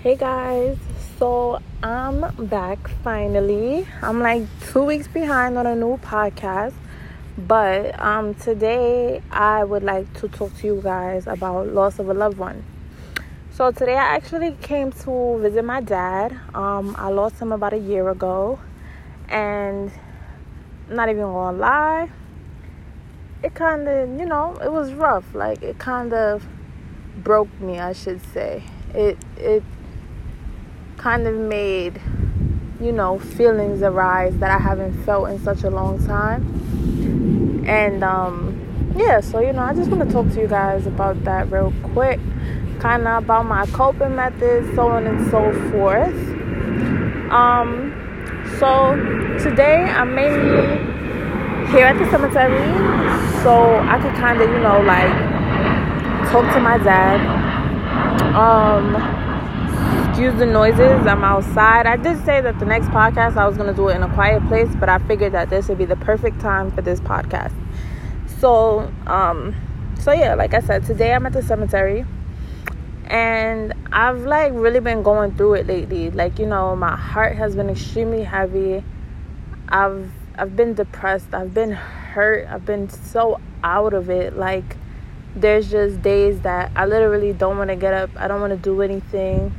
Hey guys, so I'm back finally. I'm like two weeks behind on a new podcast, but um, today I would like to talk to you guys about loss of a loved one. So today I actually came to visit my dad. Um, I lost him about a year ago, and not even gonna lie, it kind of you know it was rough. Like it kind of broke me, I should say. It it kind of made, you know, feelings arise that I haven't felt in such a long time. And um, yeah, so you know, I just want to talk to you guys about that real quick, kind of about my coping methods, so on and so forth. Um, so today I'm mainly here at the cemetery, so I could kind of, you know, like talk to my dad. Um, excuse the noises. I'm outside. I did say that the next podcast I was going to do it in a quiet place, but I figured that this would be the perfect time for this podcast. So, um, so yeah, like I said, today I'm at the cemetery and I've like really been going through it lately. Like, you know, my heart has been extremely heavy. I've I've been depressed. I've been hurt. I've been so out of it. Like there's just days that I literally don't want to get up. I don't want to do anything.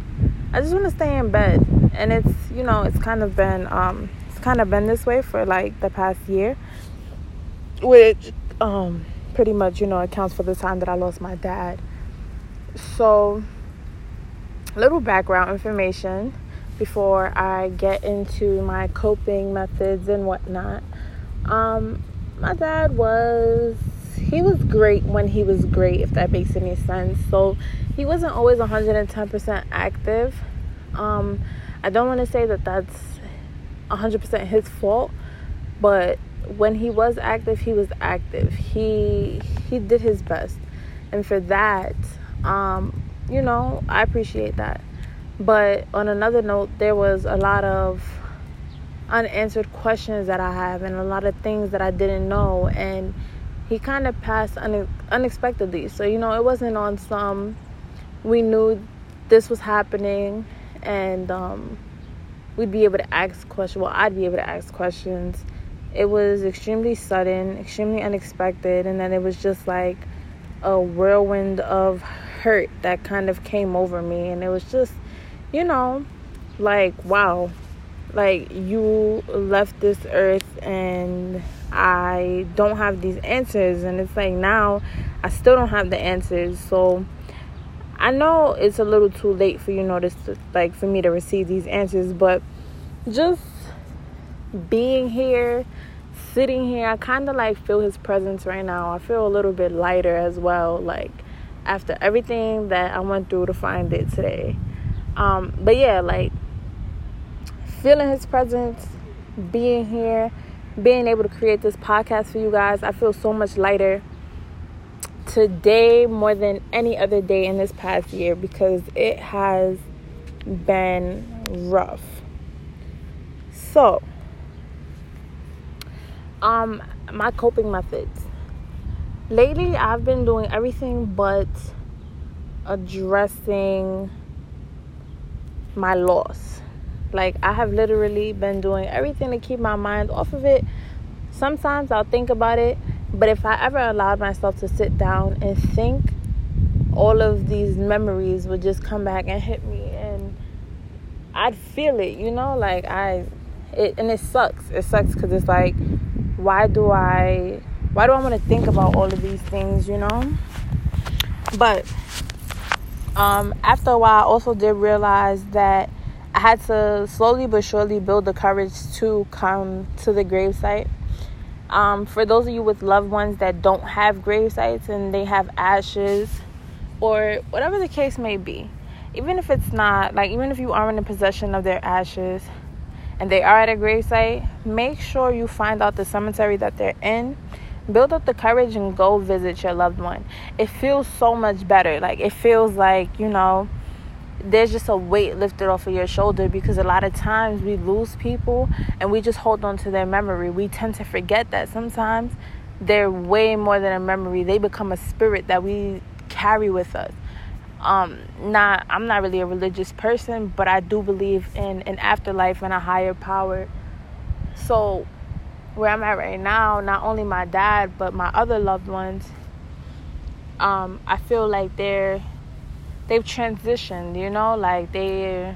I just want to stay in bed. And it's, you know, it's kind of been um it's kind of been this way for like the past year. Which um pretty much, you know, accounts for the time that I lost my dad. So little background information before I get into my coping methods and whatnot. Um, my dad was he was great when he was great, if that makes any sense. So he wasn't always 110% active. Um, I don't want to say that that's 100% his fault, but when he was active, he was active. He he did his best, and for that, um, you know, I appreciate that. But on another note, there was a lot of unanswered questions that I have, and a lot of things that I didn't know, and he kind of passed une- unexpectedly. So, you know, it wasn't on some, we knew this was happening and um, we'd be able to ask questions. Well, I'd be able to ask questions. It was extremely sudden, extremely unexpected, and then it was just like a whirlwind of hurt that kind of came over me. And it was just, you know, like, wow, like you left this earth and I don't have these answers and it's like now I still don't have the answers. So I know it's a little too late for you know this like for me to receive these answers but just being here sitting here I kind of like feel his presence right now. I feel a little bit lighter as well like after everything that I went through to find it today. Um but yeah like feeling his presence, being here, being able to create this podcast for you guys. I feel so much lighter today more than any other day in this past year because it has been rough. So, um my coping methods. Lately, I've been doing everything but addressing my loss like I have literally been doing everything to keep my mind off of it. Sometimes I'll think about it, but if I ever allowed myself to sit down and think, all of these memories would just come back and hit me and I'd feel it, you know, like I it and it sucks. It sucks cuz it's like why do I why do I want to think about all of these things, you know? But um after a while I also did realize that I had to slowly but surely build the courage to come to the gravesite. Um, for those of you with loved ones that don't have gravesites and they have ashes or whatever the case may be, even if it's not like even if you aren't in possession of their ashes and they are at a gravesite, make sure you find out the cemetery that they're in. Build up the courage and go visit your loved one. It feels so much better. Like it feels like, you know, there's just a weight lifted off of your shoulder because a lot of times we lose people and we just hold on to their memory. We tend to forget that sometimes they're way more than a memory, they become a spirit that we carry with us. um not i'm not really a religious person but i do believe in an afterlife and a higher power so where i'm at right now not only my dad but my other loved ones um i feel like they're they've transitioned you know like they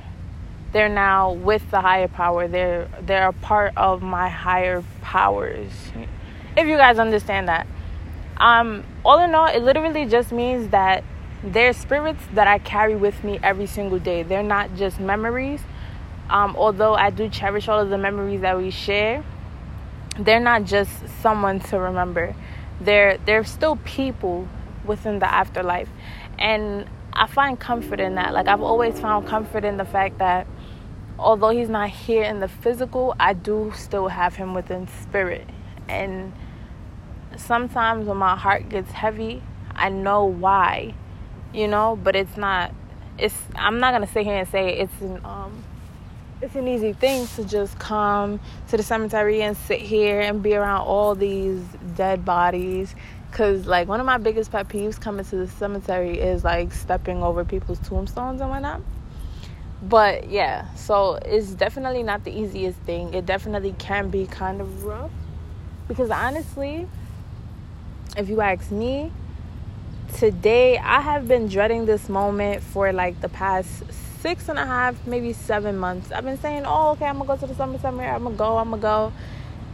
they're now with the higher power they're they're a part of my higher powers if you guys understand that um all in all it literally just means that they're spirits that I carry with me every single day. They're not just memories. Um, although I do cherish all of the memories that we share, they're not just someone to remember. They're they're still people within the afterlife. And I find comfort in that. Like I've always found comfort in the fact that although he's not here in the physical, I do still have him within spirit. And sometimes when my heart gets heavy, I know why you know but it's not it's i'm not gonna sit here and say it's an um it's an easy thing to just come to the cemetery and sit here and be around all these dead bodies because like one of my biggest pet peeves coming to the cemetery is like stepping over people's tombstones and whatnot but yeah so it's definitely not the easiest thing it definitely can be kind of rough because honestly if you ask me today I have been dreading this moment for like the past six and a half, maybe seven months. I've been saying, oh, okay, I'm gonna go to the summer summer, I'm gonna go, I'm gonna go.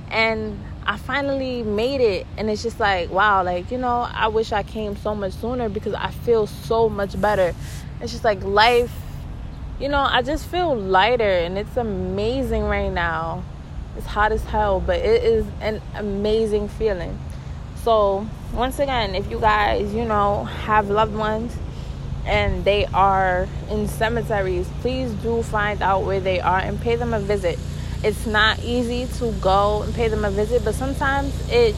And I finally made it. And it's just like, wow, like, you know, I wish I came so much sooner because I feel so much better. It's just like life, you know, I just feel lighter and it's amazing right now. It's hot as hell, but it is an amazing feeling. So, once again, if you guys, you know, have loved ones and they are in cemeteries, please do find out where they are and pay them a visit. It's not easy to go and pay them a visit, but sometimes it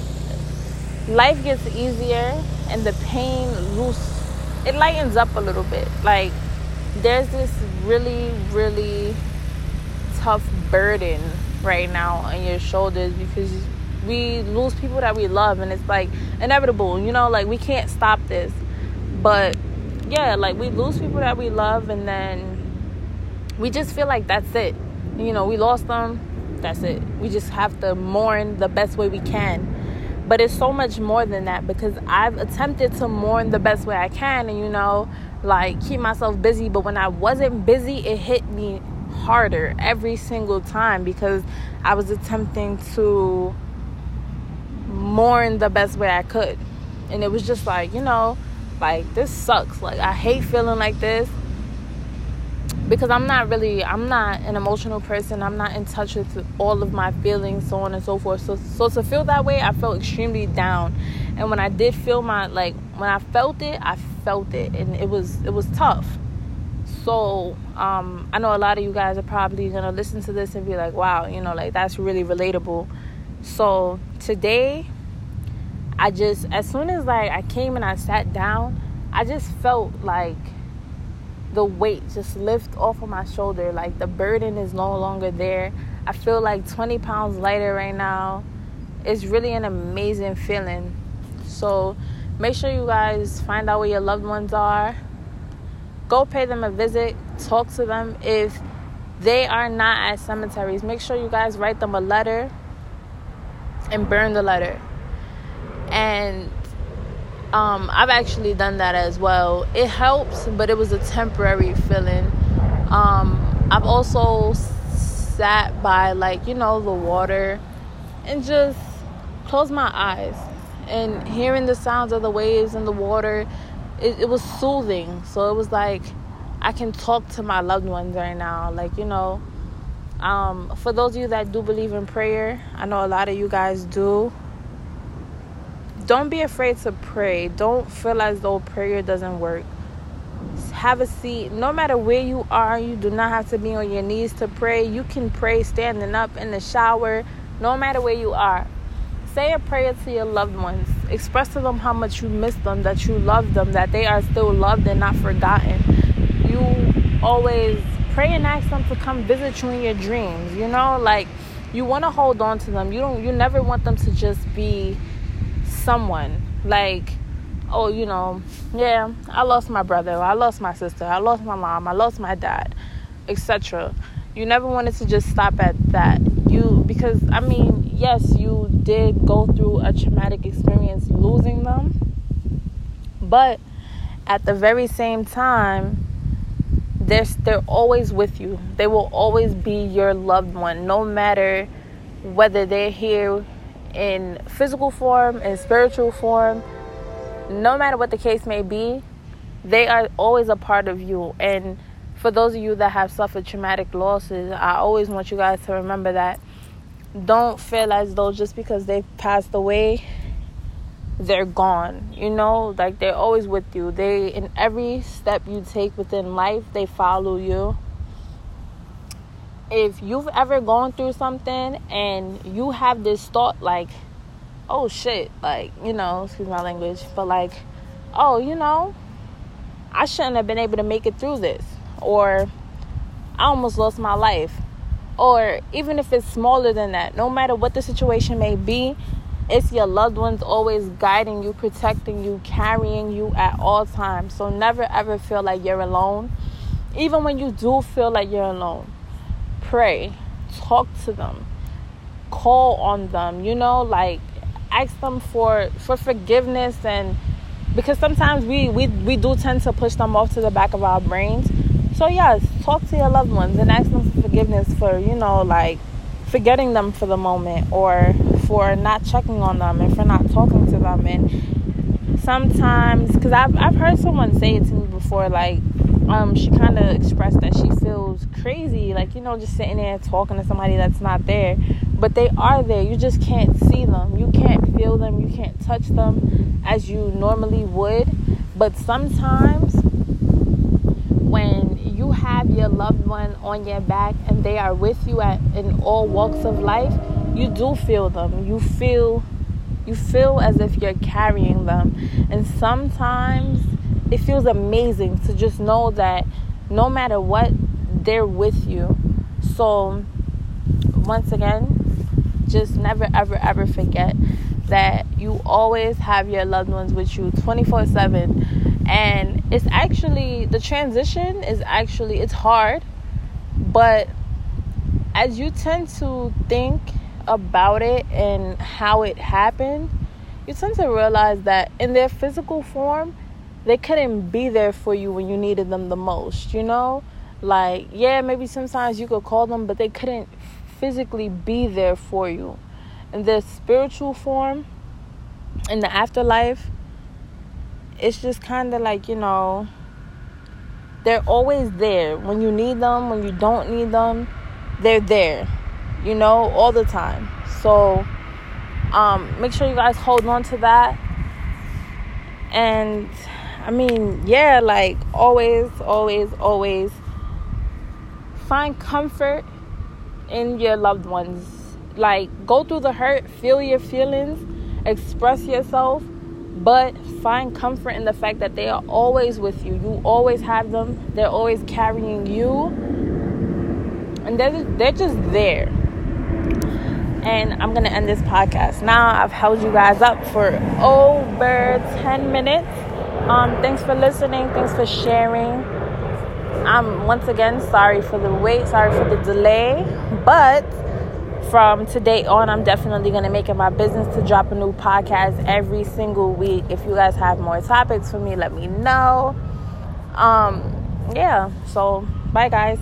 life gets easier and the pain loose it lightens up a little bit. Like there's this really, really tough burden right now on your shoulders because we lose people that we love and it's like inevitable you know like we can't stop this but yeah like we lose people that we love and then we just feel like that's it you know we lost them. That's it. We just have to mourn the best way we can. But it's so much more than that because i've attempted to mourn the best way i can and you know like keep myself busy. But when i wasn't busy it hit me harder every single time because i was attempting to mourn the best way I could. And it was just like, you know, like this sucks. Like I hate feeling like this because I'm not really I'm not an emotional person. I'm not in touch with all of my feelings, so on and so forth. So so to feel that way, I felt extremely down. And when I did feel my like when I felt it, I felt it and it was it was tough. So um, I know a lot of you guys are probably gonna listen to this and be like, wow, you know, like that's really relatable. So today, I just, as soon as like I came and I sat down, I just felt like the weight just lift off of my shoulder. Like the burden is no longer there. I feel like 20 pounds lighter right now. It's really an amazing feeling. So make sure you guys find out where your loved ones are. Go pay them a visit. Talk to them. If they are not at cemeteries, make sure you guys write them a letter and burn the letter. And um, I've actually done that as well. It helps, but it was a temporary feeling. Um, I've also sat by, like, you know, the water and just closed my eyes. And hearing the sounds of the waves and the water, it, it was soothing. So it was like I can talk to my loved ones right now. Like, you know, um, for those of you that do believe in prayer, I know a lot of you guys do. Don't be afraid to pray. Don't feel as though prayer doesn't work. Have a seat. No matter where you are, you do not have to be on your knees to pray. You can pray standing up in the shower, no matter where you are. Say a prayer to your loved ones. Express to them how much you miss them, that you love them, that they are still loved and not forgotten. You always pray and ask them to come visit you in your dreams you know like you want to hold on to them you don't you never want them to just be someone like oh, you know, yeah, I lost my brother, I lost my sister, I lost my mom, I lost my dad, etc. You never wanted to just stop at that. You because I mean, yes, you did go through a traumatic experience losing them, but at the very same time, they're they're always with you. They will always be your loved one, no matter whether they're here in physical form, in spiritual form, no matter what the case may be, they are always a part of you. And for those of you that have suffered traumatic losses, I always want you guys to remember that. Don't feel as though just because they've passed away, they're gone. You know, like they're always with you. They, in every step you take within life, they follow you. If you've ever gone through something and you have this thought, like, oh shit, like, you know, excuse my language, but like, oh, you know, I shouldn't have been able to make it through this. Or I almost lost my life. Or even if it's smaller than that, no matter what the situation may be, it's your loved ones always guiding you, protecting you, carrying you at all times. So never ever feel like you're alone. Even when you do feel like you're alone, pray, talk to them, call on them, you know, like ask them for for forgiveness and because sometimes we, we we do tend to push them off to the back of our brains. So yes talk to your loved ones and ask them for forgiveness for you know like forgetting them for the moment or for not checking on them and for not talking to them and sometimes because I've, I've heard someone say it to me before like um, she kind of expressed that she feels crazy like you know just sitting there talking to somebody that's not there but they are there. You just can't see them. You can't feel them. You can't touch them as you normally would. But sometimes when you have your loved one on your back and they are with you at in all walks of life, you do feel them. You feel you feel as if you're carrying them. And sometimes it feels amazing to just know that no matter what, they're with you. So once again, just never, ever, ever forget that you always have your loved ones with you 24 7 and it's actually the transition is actually it's hard but as you tend to think about it and how it happened you tend to realize that in their physical form they couldn't be there for you when you needed them the most you know like yeah maybe sometimes you could call them but they couldn't physically be there for you. In the spiritual form, in the afterlife, it's just kind of like, you know, they're always there. When you need them, when you don't need them, they're there, you know, all the time. So, um, make sure you guys hold on to that. And I mean, yeah, like always, always, always find comfort in your loved ones. Like, go through the hurt, feel your feelings, express yourself, but find comfort in the fact that they are always with you. You always have them, they're always carrying you, and they're, they're just there. And I'm gonna end this podcast. Now I've held you guys up for over 10 minutes. Um, thanks for listening, thanks for sharing. I'm once again sorry for the wait, sorry for the delay, but from today on, I'm definitely going to make it my business to drop a new podcast every single week. If you guys have more topics for me, let me know. Um, yeah, so bye, guys.